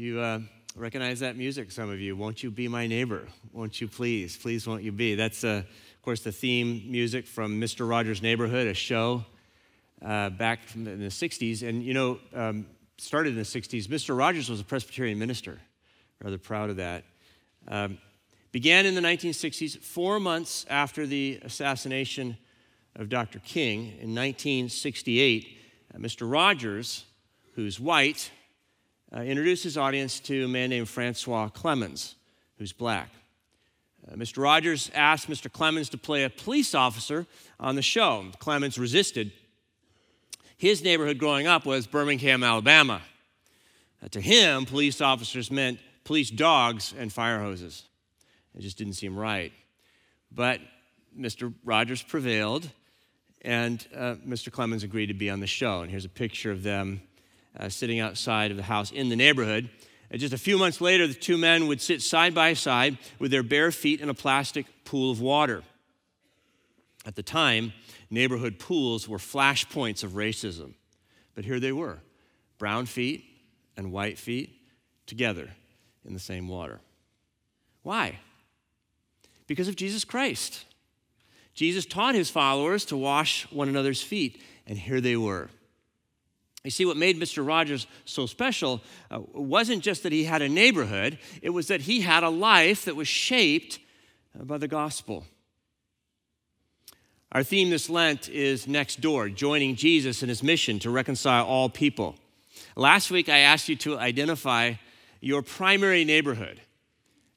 You uh, recognize that music, some of you. Won't you be my neighbor? Won't you please? Please, won't you be? That's, uh, of course, the theme music from Mr. Rogers' Neighborhood, a show uh, back in the 60s. And, you know, um, started in the 60s. Mr. Rogers was a Presbyterian minister. Rather proud of that. Um, began in the 1960s, four months after the assassination of Dr. King in 1968. Uh, Mr. Rogers, who's white, uh, introduced his audience to a man named Francois Clemmons, who's black. Uh, Mr. Rogers asked Mr. Clemmons to play a police officer on the show. Clemmons resisted. His neighborhood growing up was Birmingham, Alabama. Uh, to him, police officers meant police dogs and fire hoses. It just didn't seem right. But Mr. Rogers prevailed, and uh, Mr. Clemmons agreed to be on the show. And here's a picture of them uh, sitting outside of the house in the neighborhood. And just a few months later, the two men would sit side by side with their bare feet in a plastic pool of water. At the time, neighborhood pools were flashpoints of racism. But here they were brown feet and white feet together in the same water. Why? Because of Jesus Christ. Jesus taught his followers to wash one another's feet, and here they were. You see, what made Mr. Rogers so special uh, wasn't just that he had a neighborhood, it was that he had a life that was shaped uh, by the gospel. Our theme this Lent is next door, joining Jesus in his mission to reconcile all people. Last week, I asked you to identify your primary neighborhood.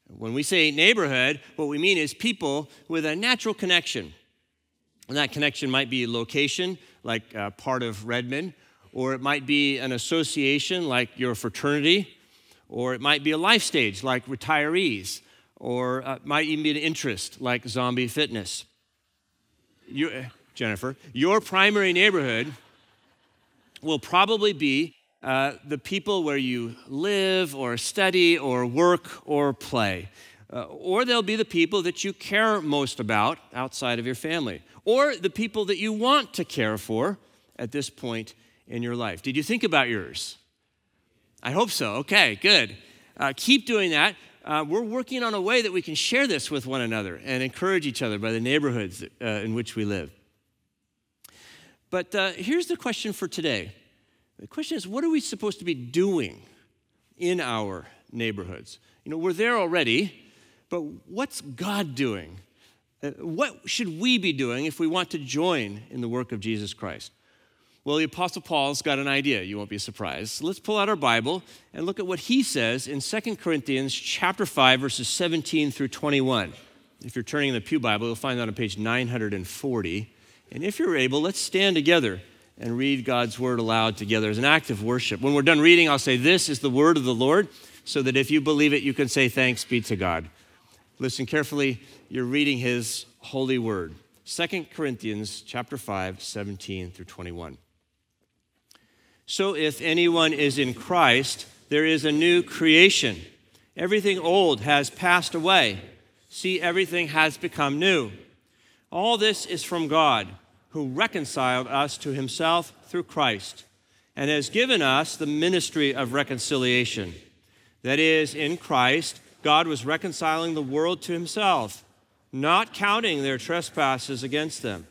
When we say neighborhood, what we mean is people with a natural connection. And that connection might be location, like uh, part of Redmond, or it might be an association like your fraternity, or it might be a life stage like retirees, or uh, it might even be an interest like zombie fitness. You, uh, Jennifer, your primary neighborhood will probably be uh, the people where you live or study or work or play. Uh, or they'll be the people that you care most about outside of your family, or the people that you want to care for at this point in your life. Did you think about yours? I hope so. Okay, good. Uh, keep doing that. Uh, we're working on a way that we can share this with one another and encourage each other by the neighborhoods uh, in which we live. But uh, here's the question for today the question is what are we supposed to be doing in our neighborhoods? You know, we're there already, but what's God doing? Uh, what should we be doing if we want to join in the work of Jesus Christ? Well, the Apostle Paul's got an idea. You won't be surprised. So let's pull out our Bible and look at what he says in 2 Corinthians chapter 5, verses 17 through 21. If you're turning in the Pew Bible, you'll find that on page 940. And if you're able, let's stand together and read God's word aloud together as an act of worship. When we're done reading, I'll say, This is the word of the Lord, so that if you believe it, you can say, Thanks be to God. Listen carefully. You're reading his holy word. 2 Corinthians chapter 5, 17 through 21. So if anyone is in Christ, there is a new creation. Everything old has passed away. See, everything has become new. All this is from God, who reconciled us to himself through Christ and has given us the ministry of reconciliation. That is, in Christ, God was reconciling the world to himself, not counting their trespasses against them,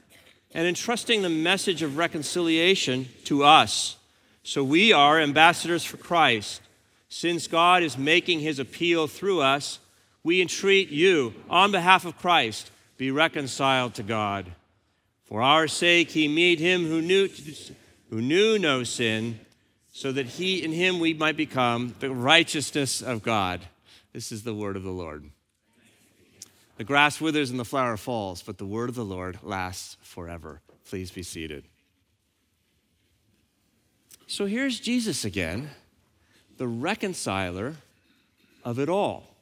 and entrusting the message of reconciliation to us. So we are ambassadors for Christ. Since God is making his appeal through us, we entreat you, on behalf of Christ, be reconciled to God. For our sake, he made him who knew, who knew no sin, so that he in him we might become the righteousness of God. This is the word of the Lord. The grass withers and the flower falls, but the word of the Lord lasts forever. Please be seated. So here's Jesus again, the reconciler of it all.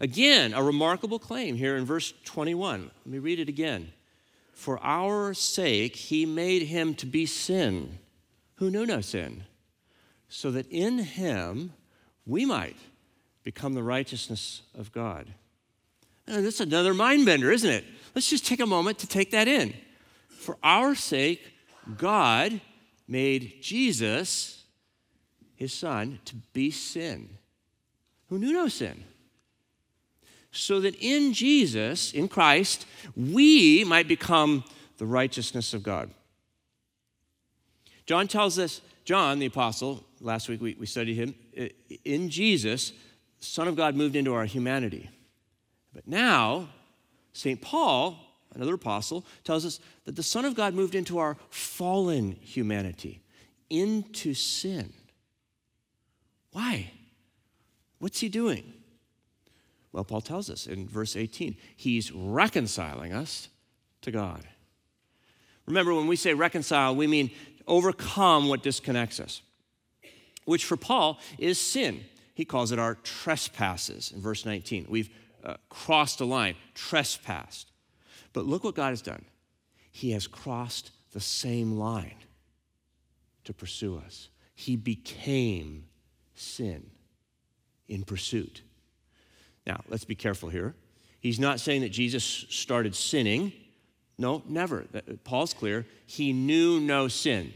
Again, a remarkable claim here in verse 21. Let me read it again. For our sake, he made him to be sin who knew no sin, so that in him we might become the righteousness of God. And this is another mind bender, isn't it? Let's just take a moment to take that in. For our sake, God made Jesus his son to be sin, who knew no sin. So that in Jesus, in Christ, we might become the righteousness of God. John tells us, John the apostle, last week we, we studied him, in Jesus, Son of God moved into our humanity. But now, St. Paul, another apostle, tells us that the Son of God moved into our fallen humanity, into sin. Why? What's he doing? Well, Paul tells us in verse 18, he's reconciling us to God. Remember, when we say reconcile, we mean overcome what disconnects us, which for Paul is sin. He calls it our trespasses in verse 19. We've uh, crossed a line, trespassed. But look what God has done. He has crossed the same line to pursue us. He became sin in pursuit. Now, let's be careful here. He's not saying that Jesus started sinning. No, never. Paul's clear. He knew no sin.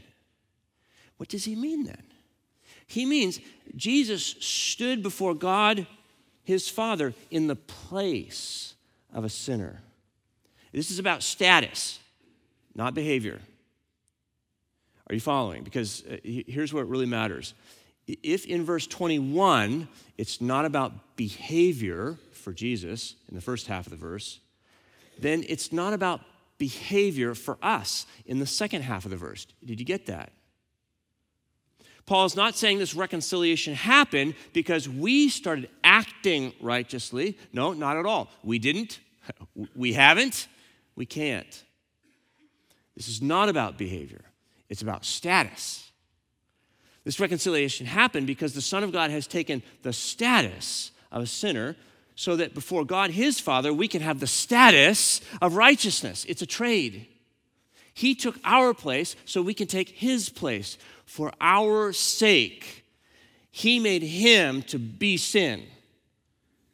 What does he mean then? He means Jesus stood before God, his Father, in the place of a sinner. This is about status, not behavior. Are you following? Because uh, here's what really matters. If in verse 21 it's not about behavior for Jesus in the first half of the verse, then it's not about behavior for us in the second half of the verse. Did you get that? Paul is not saying this reconciliation happened because we started acting righteously. No, not at all. We didn't. We haven't. We can't. This is not about behavior, it's about status. This reconciliation happened because the Son of God has taken the status of a sinner so that before God, his Father, we can have the status of righteousness. It's a trade. He took our place so we can take his place. For our sake, he made him to be sin,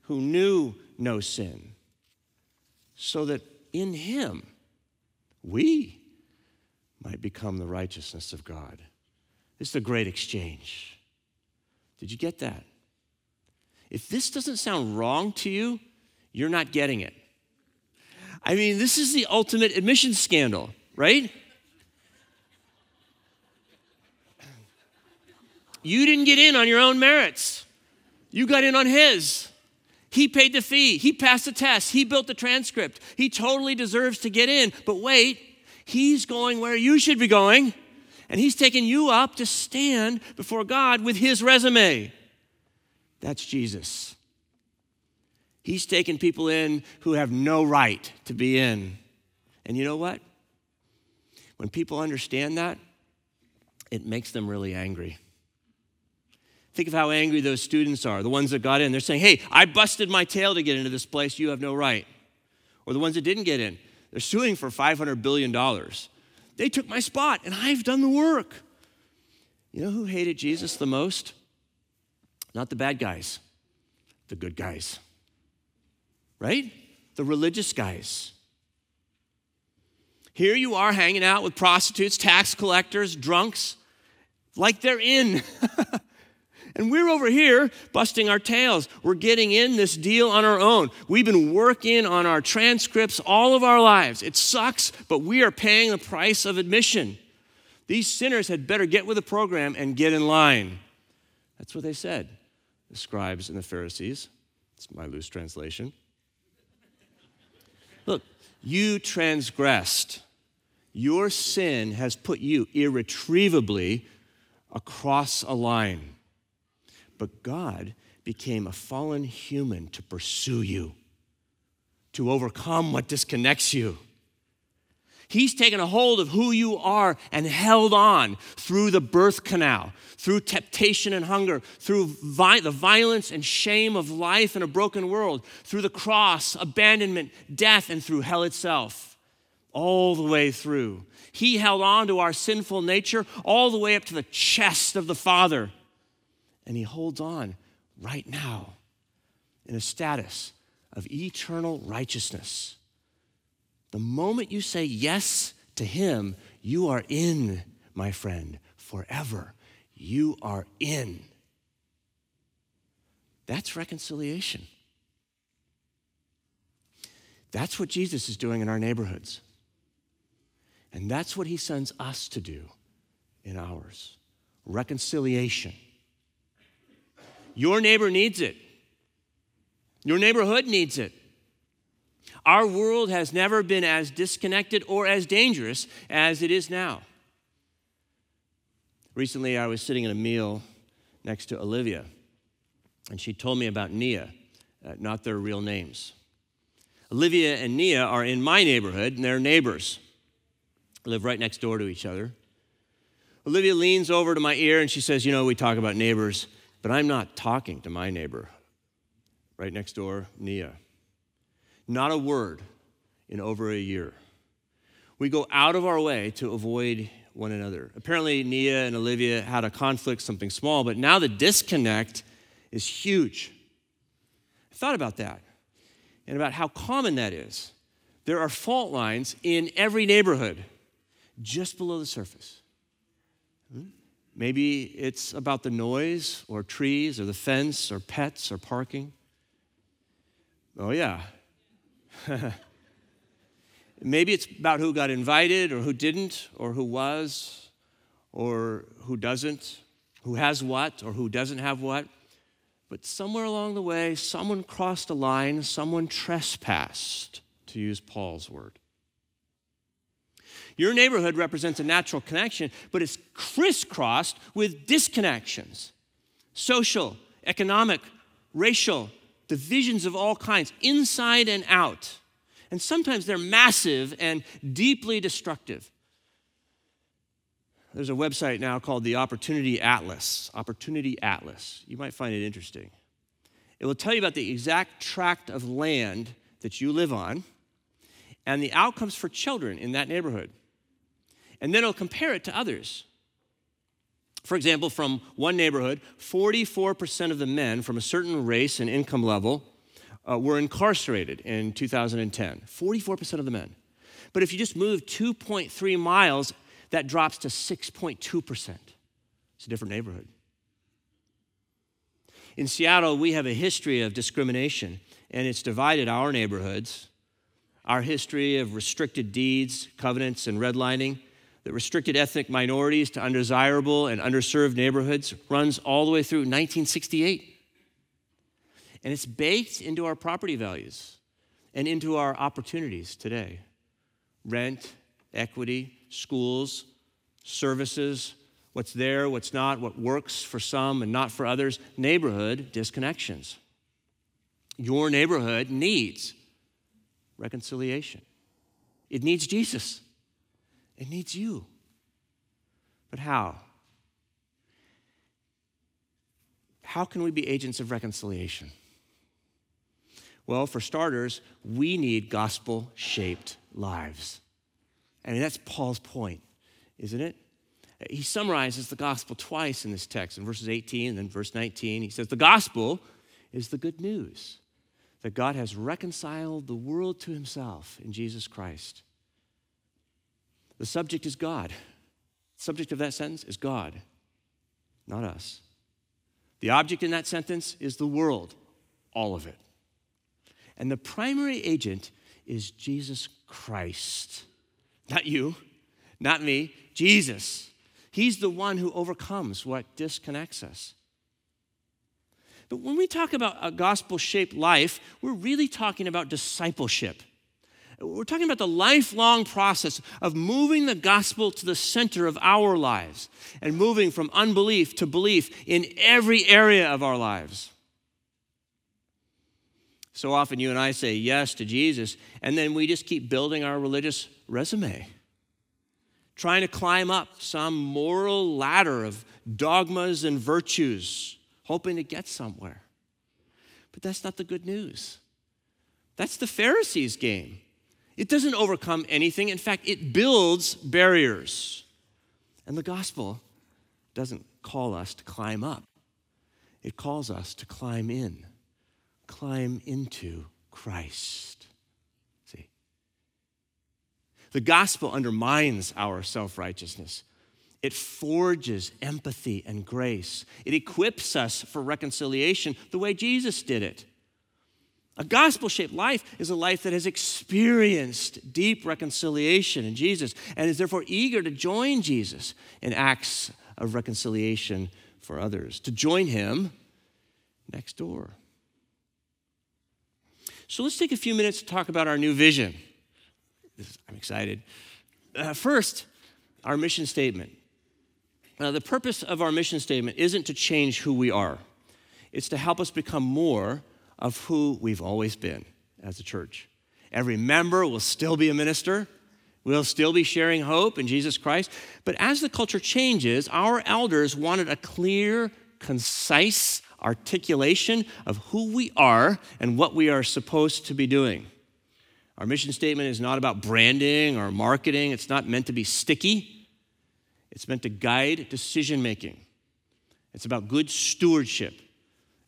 who knew no sin, so that in him we might become the righteousness of God. This is a great exchange. Did you get that? If this doesn't sound wrong to you, you're not getting it. I mean, this is the ultimate admission scandal, right? You didn't get in on your own merits. You got in on his. He paid the fee. He passed the test. He built the transcript. He totally deserves to get in. But wait, he's going where you should be going. And he's taking you up to stand before God with his resume. That's Jesus. He's taking people in who have no right to be in. And you know what? When people understand that, it makes them really angry. Think of how angry those students are, the ones that got in. They're saying, Hey, I busted my tail to get into this place. You have no right. Or the ones that didn't get in. They're suing for $500 billion. They took my spot and I've done the work. You know who hated Jesus the most? Not the bad guys, the good guys. Right? The religious guys. Here you are hanging out with prostitutes, tax collectors, drunks, like they're in. and we're over here busting our tails. We're getting in this deal on our own. We've been working on our transcripts all of our lives. It sucks, but we are paying the price of admission. These sinners had better get with the program and get in line. That's what they said the scribes and the Pharisees. It's my loose translation. Look, you transgressed. Your sin has put you irretrievably across a line. But God became a fallen human to pursue you, to overcome what disconnects you. He's taken a hold of who you are and held on through the birth canal, through temptation and hunger, through vi- the violence and shame of life in a broken world, through the cross, abandonment, death, and through hell itself. All the way through. He held on to our sinful nature all the way up to the chest of the Father. And He holds on right now in a status of eternal righteousness. The moment you say yes to Him, you are in, my friend, forever. you are in. That's reconciliation. That's what Jesus is doing in our neighborhoods. And that's what he sends us to do in ours reconciliation. Your neighbor needs it, your neighborhood needs it. Our world has never been as disconnected or as dangerous as it is now. Recently, I was sitting at a meal next to Olivia, and she told me about Nia, uh, not their real names. Olivia and Nia are in my neighborhood, and they're neighbors. live right next door to each other. Olivia leans over to my ear and she says, You know, we talk about neighbors, but I'm not talking to my neighbor right next door, Nia. Not a word in over a year. We go out of our way to avoid one another. Apparently, Nia and Olivia had a conflict, something small, but now the disconnect is huge. I thought about that and about how common that is. There are fault lines in every neighborhood just below the surface. Maybe it's about the noise or trees or the fence or pets or parking. Oh, yeah. Maybe it's about who got invited or who didn't, or who was or who doesn't, who has what or who doesn't have what. But somewhere along the way, someone crossed a line, someone trespassed, to use Paul's word. Your neighborhood represents a natural connection, but it's crisscrossed with disconnections social, economic, racial, divisions of all kinds, inside and out. And sometimes they're massive and deeply destructive. There's a website now called the Opportunity Atlas. Opportunity Atlas. You might find it interesting. It will tell you about the exact tract of land that you live on and the outcomes for children in that neighborhood. And then it'll compare it to others. For example, from one neighborhood, 44% of the men from a certain race and income level uh, were incarcerated in 2010. 44% of the men. But if you just move 2.3 miles, that drops to 6.2%. It's a different neighborhood. In Seattle, we have a history of discrimination, and it's divided our neighborhoods. Our history of restricted deeds, covenants, and redlining that restricted ethnic minorities to undesirable and underserved neighborhoods runs all the way through 1968. And it's baked into our property values and into our opportunities today rent, equity, schools, services, what's there, what's not, what works for some and not for others, neighborhood disconnections. Your neighborhood needs reconciliation, it needs Jesus, it needs you. But how? How can we be agents of reconciliation? Well, for starters, we need gospel shaped lives. And that's Paul's point, isn't it? He summarizes the gospel twice in this text, in verses 18 and then verse 19. He says, The gospel is the good news that God has reconciled the world to himself in Jesus Christ. The subject is God. The subject of that sentence is God, not us. The object in that sentence is the world, all of it. And the primary agent is Jesus Christ. Not you, not me, Jesus. He's the one who overcomes what disconnects us. But when we talk about a gospel shaped life, we're really talking about discipleship. We're talking about the lifelong process of moving the gospel to the center of our lives and moving from unbelief to belief in every area of our lives. So often you and I say yes to Jesus, and then we just keep building our religious resume, trying to climb up some moral ladder of dogmas and virtues, hoping to get somewhere. But that's not the good news. That's the Pharisees' game. It doesn't overcome anything. In fact, it builds barriers. And the gospel doesn't call us to climb up, it calls us to climb in climb into Christ. See? The gospel undermines our self righteousness. It forges empathy and grace. It equips us for reconciliation the way Jesus did it. A gospel shaped life is a life that has experienced deep reconciliation in Jesus and is therefore eager to join Jesus in acts of reconciliation for others, to join him next door. So let's take a few minutes to talk about our new vision. I'm excited. Uh, first, our mission statement. Uh, the purpose of our mission statement isn't to change who we are, it's to help us become more of who we've always been as a church. Every member will still be a minister. We'll still be sharing hope in Jesus Christ. But as the culture changes, our elders wanted a clear, concise articulation of who we are and what we are supposed to be doing. Our mission statement is not about branding or marketing, it's not meant to be sticky. It's meant to guide decision making. It's about good stewardship.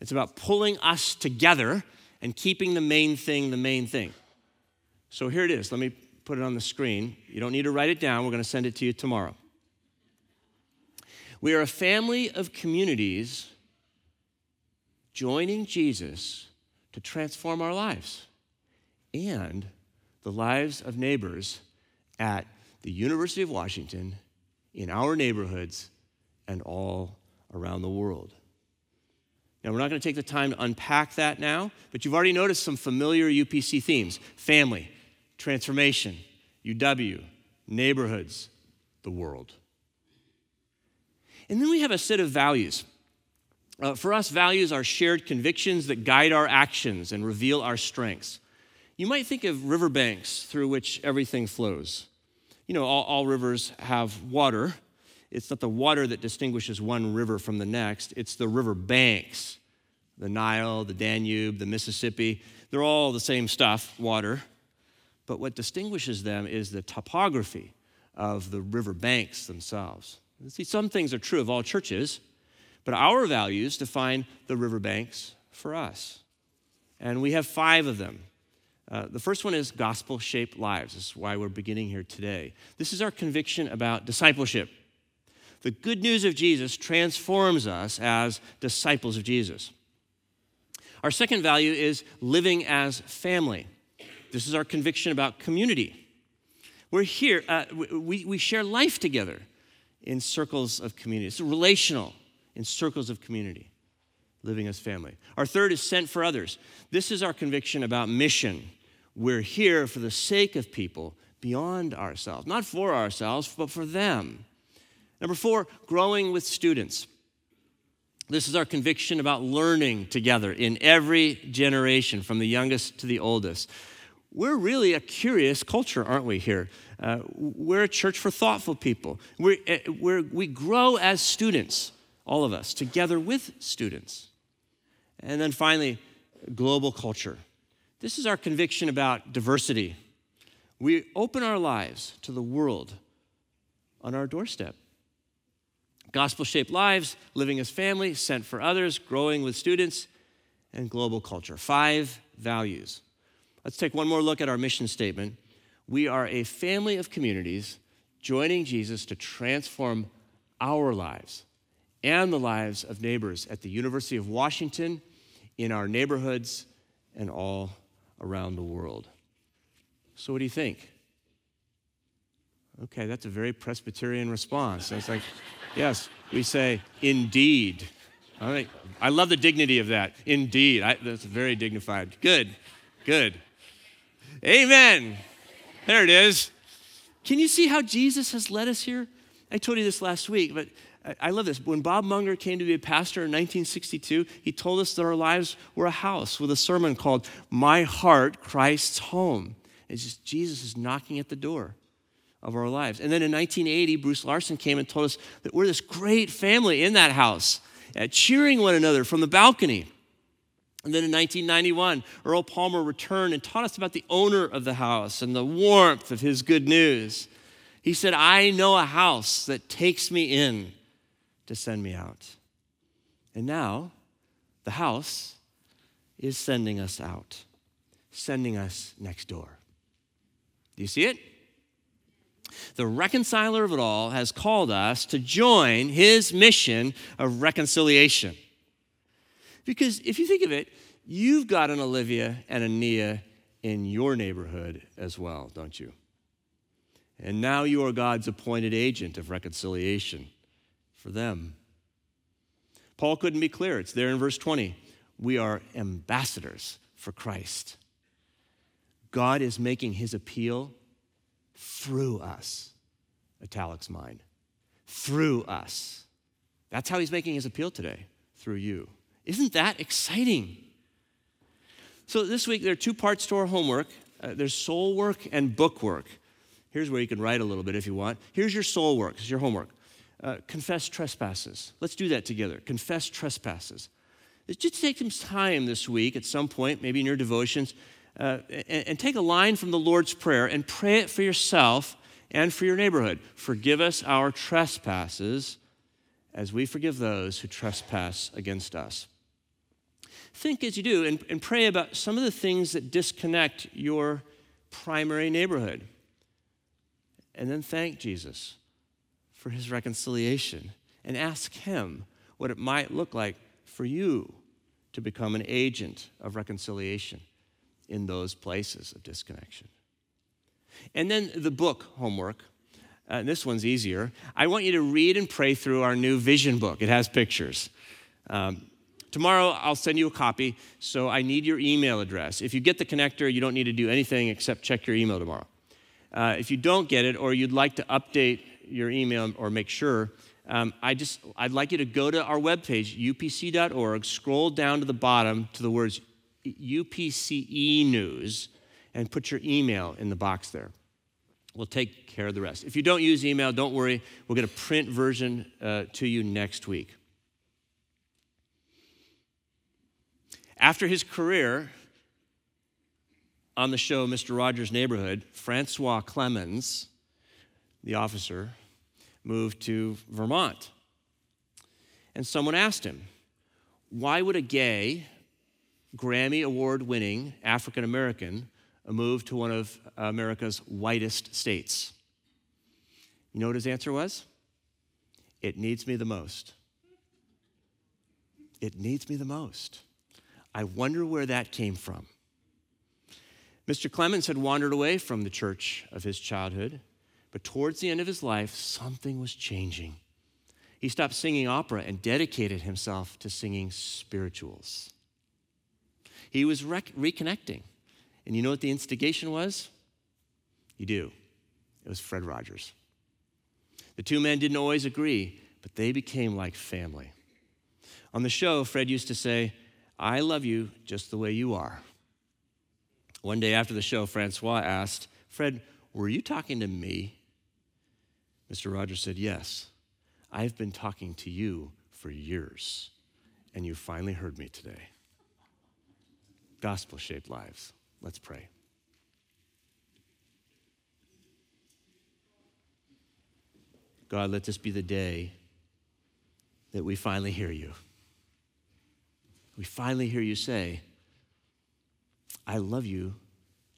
It's about pulling us together and keeping the main thing the main thing. So here it is. Let me put it on the screen. You don't need to write it down. We're going to send it to you tomorrow. We are a family of communities joining Jesus to transform our lives and the lives of neighbors at the University of Washington, in our neighborhoods, and all around the world. Now, we're not going to take the time to unpack that now, but you've already noticed some familiar UPC themes family, transformation, UW, neighborhoods, the world. And then we have a set of values. Uh, for us, values are shared convictions that guide our actions and reveal our strengths. You might think of riverbanks through which everything flows. You know, all, all rivers have water, it's not the water that distinguishes one river from the next, it's the river banks. The Nile, the Danube, the Mississippi, they're all the same stuff, water. But what distinguishes them is the topography of the river banks themselves. See, some things are true of all churches, but our values define the river banks for us. And we have five of them. Uh, the first one is gospel shaped lives. This is why we're beginning here today. This is our conviction about discipleship. The good news of Jesus transforms us as disciples of Jesus. Our second value is living as family. This is our conviction about community. We're here, uh, we, we share life together in circles of community. It's relational in circles of community, living as family. Our third is sent for others. This is our conviction about mission. We're here for the sake of people beyond ourselves, not for ourselves, but for them. Number four, growing with students. This is our conviction about learning together in every generation, from the youngest to the oldest. We're really a curious culture, aren't we, here? Uh, we're a church for thoughtful people. We're, uh, we're, we grow as students, all of us, together with students. And then finally, global culture. This is our conviction about diversity. We open our lives to the world on our doorstep. Gospel shaped lives, living as family, sent for others, growing with students, and global culture. Five values. Let's take one more look at our mission statement. We are a family of communities joining Jesus to transform our lives and the lives of neighbors at the University of Washington, in our neighborhoods, and all around the world. So, what do you think? Okay, that's a very Presbyterian response. It's like, yes, we say, indeed. All right. I love the dignity of that. Indeed. I, that's very dignified. Good, good. Amen. There it is. Can you see how Jesus has led us here? I told you this last week, but I love this. When Bob Munger came to be a pastor in 1962, he told us that our lives were a house with a sermon called My Heart, Christ's Home. It's just Jesus is knocking at the door of our lives. And then in 1980, Bruce Larson came and told us that we're this great family in that house, uh, cheering one another from the balcony. And then in 1991, Earl Palmer returned and taught us about the owner of the house and the warmth of his good news. He said, I know a house that takes me in to send me out. And now, the house is sending us out, sending us next door. Do you see it? The reconciler of it all has called us to join his mission of reconciliation. Because if you think of it, you've got an Olivia and a Nia in your neighborhood as well, don't you? And now you are God's appointed agent of reconciliation for them. Paul couldn't be clearer. It's there in verse 20. We are ambassadors for Christ. God is making his appeal through us. Italics mine. Through us. That's how he's making his appeal today, through you. Isn't that exciting? So, this week there are two parts to our homework uh, there's soul work and book work. Here's where you can write a little bit if you want. Here's your soul work, it's your homework. Uh, confess trespasses. Let's do that together. Confess trespasses. Just take some time this week at some point, maybe in your devotions, uh, and, and take a line from the Lord's Prayer and pray it for yourself and for your neighborhood. Forgive us our trespasses as we forgive those who trespass against us. Think as you do and, and pray about some of the things that disconnect your primary neighborhood. And then thank Jesus for his reconciliation and ask him what it might look like for you to become an agent of reconciliation in those places of disconnection. And then the book homework. Uh, this one's easier. I want you to read and pray through our new vision book. It has pictures. Um, tomorrow, I'll send you a copy, so I need your email address. If you get the connector, you don't need to do anything except check your email tomorrow. Uh, if you don't get it, or you'd like to update your email or make sure, um, I just I'd like you to go to our webpage, upc.org, scroll down to the bottom to the words UPCE News and put your email in the box there. We'll take care of the rest. If you don't use email, don't worry. We'll get a print version uh, to you next week. After his career on the show Mr. Rogers' Neighborhood, Francois Clemmons, the officer, moved to Vermont. And someone asked him, Why would a gay Grammy Award winning African American move to one of America's whitest states? You know what his answer was? It needs me the most. It needs me the most. I wonder where that came from. Mr. Clemmons had wandered away from the church of his childhood, but towards the end of his life, something was changing. He stopped singing opera and dedicated himself to singing spirituals. He was rec- reconnecting. And you know what the instigation was? You do. It was Fred Rogers. The two men didn't always agree, but they became like family. On the show, Fred used to say, I love you just the way you are. One day after the show, Francois asked, Fred, were you talking to me? Mr. Rogers said, Yes. I've been talking to you for years, and you finally heard me today gospel shaped lives. Let's pray. God, let this be the day that we finally hear you. We finally hear you say, I love you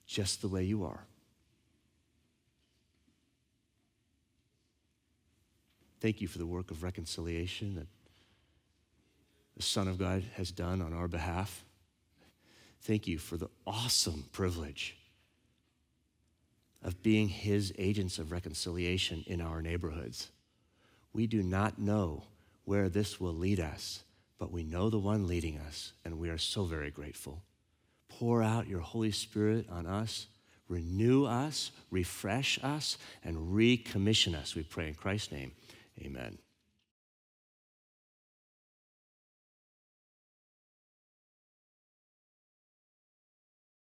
just the way you are. Thank you for the work of reconciliation that the Son of God has done on our behalf. Thank you for the awesome privilege of being his agents of reconciliation in our neighborhoods. We do not know where this will lead us, but we know the one leading us, and we are so very grateful. Pour out your Holy Spirit on us, renew us, refresh us, and recommission us. We pray in Christ's name. Amen.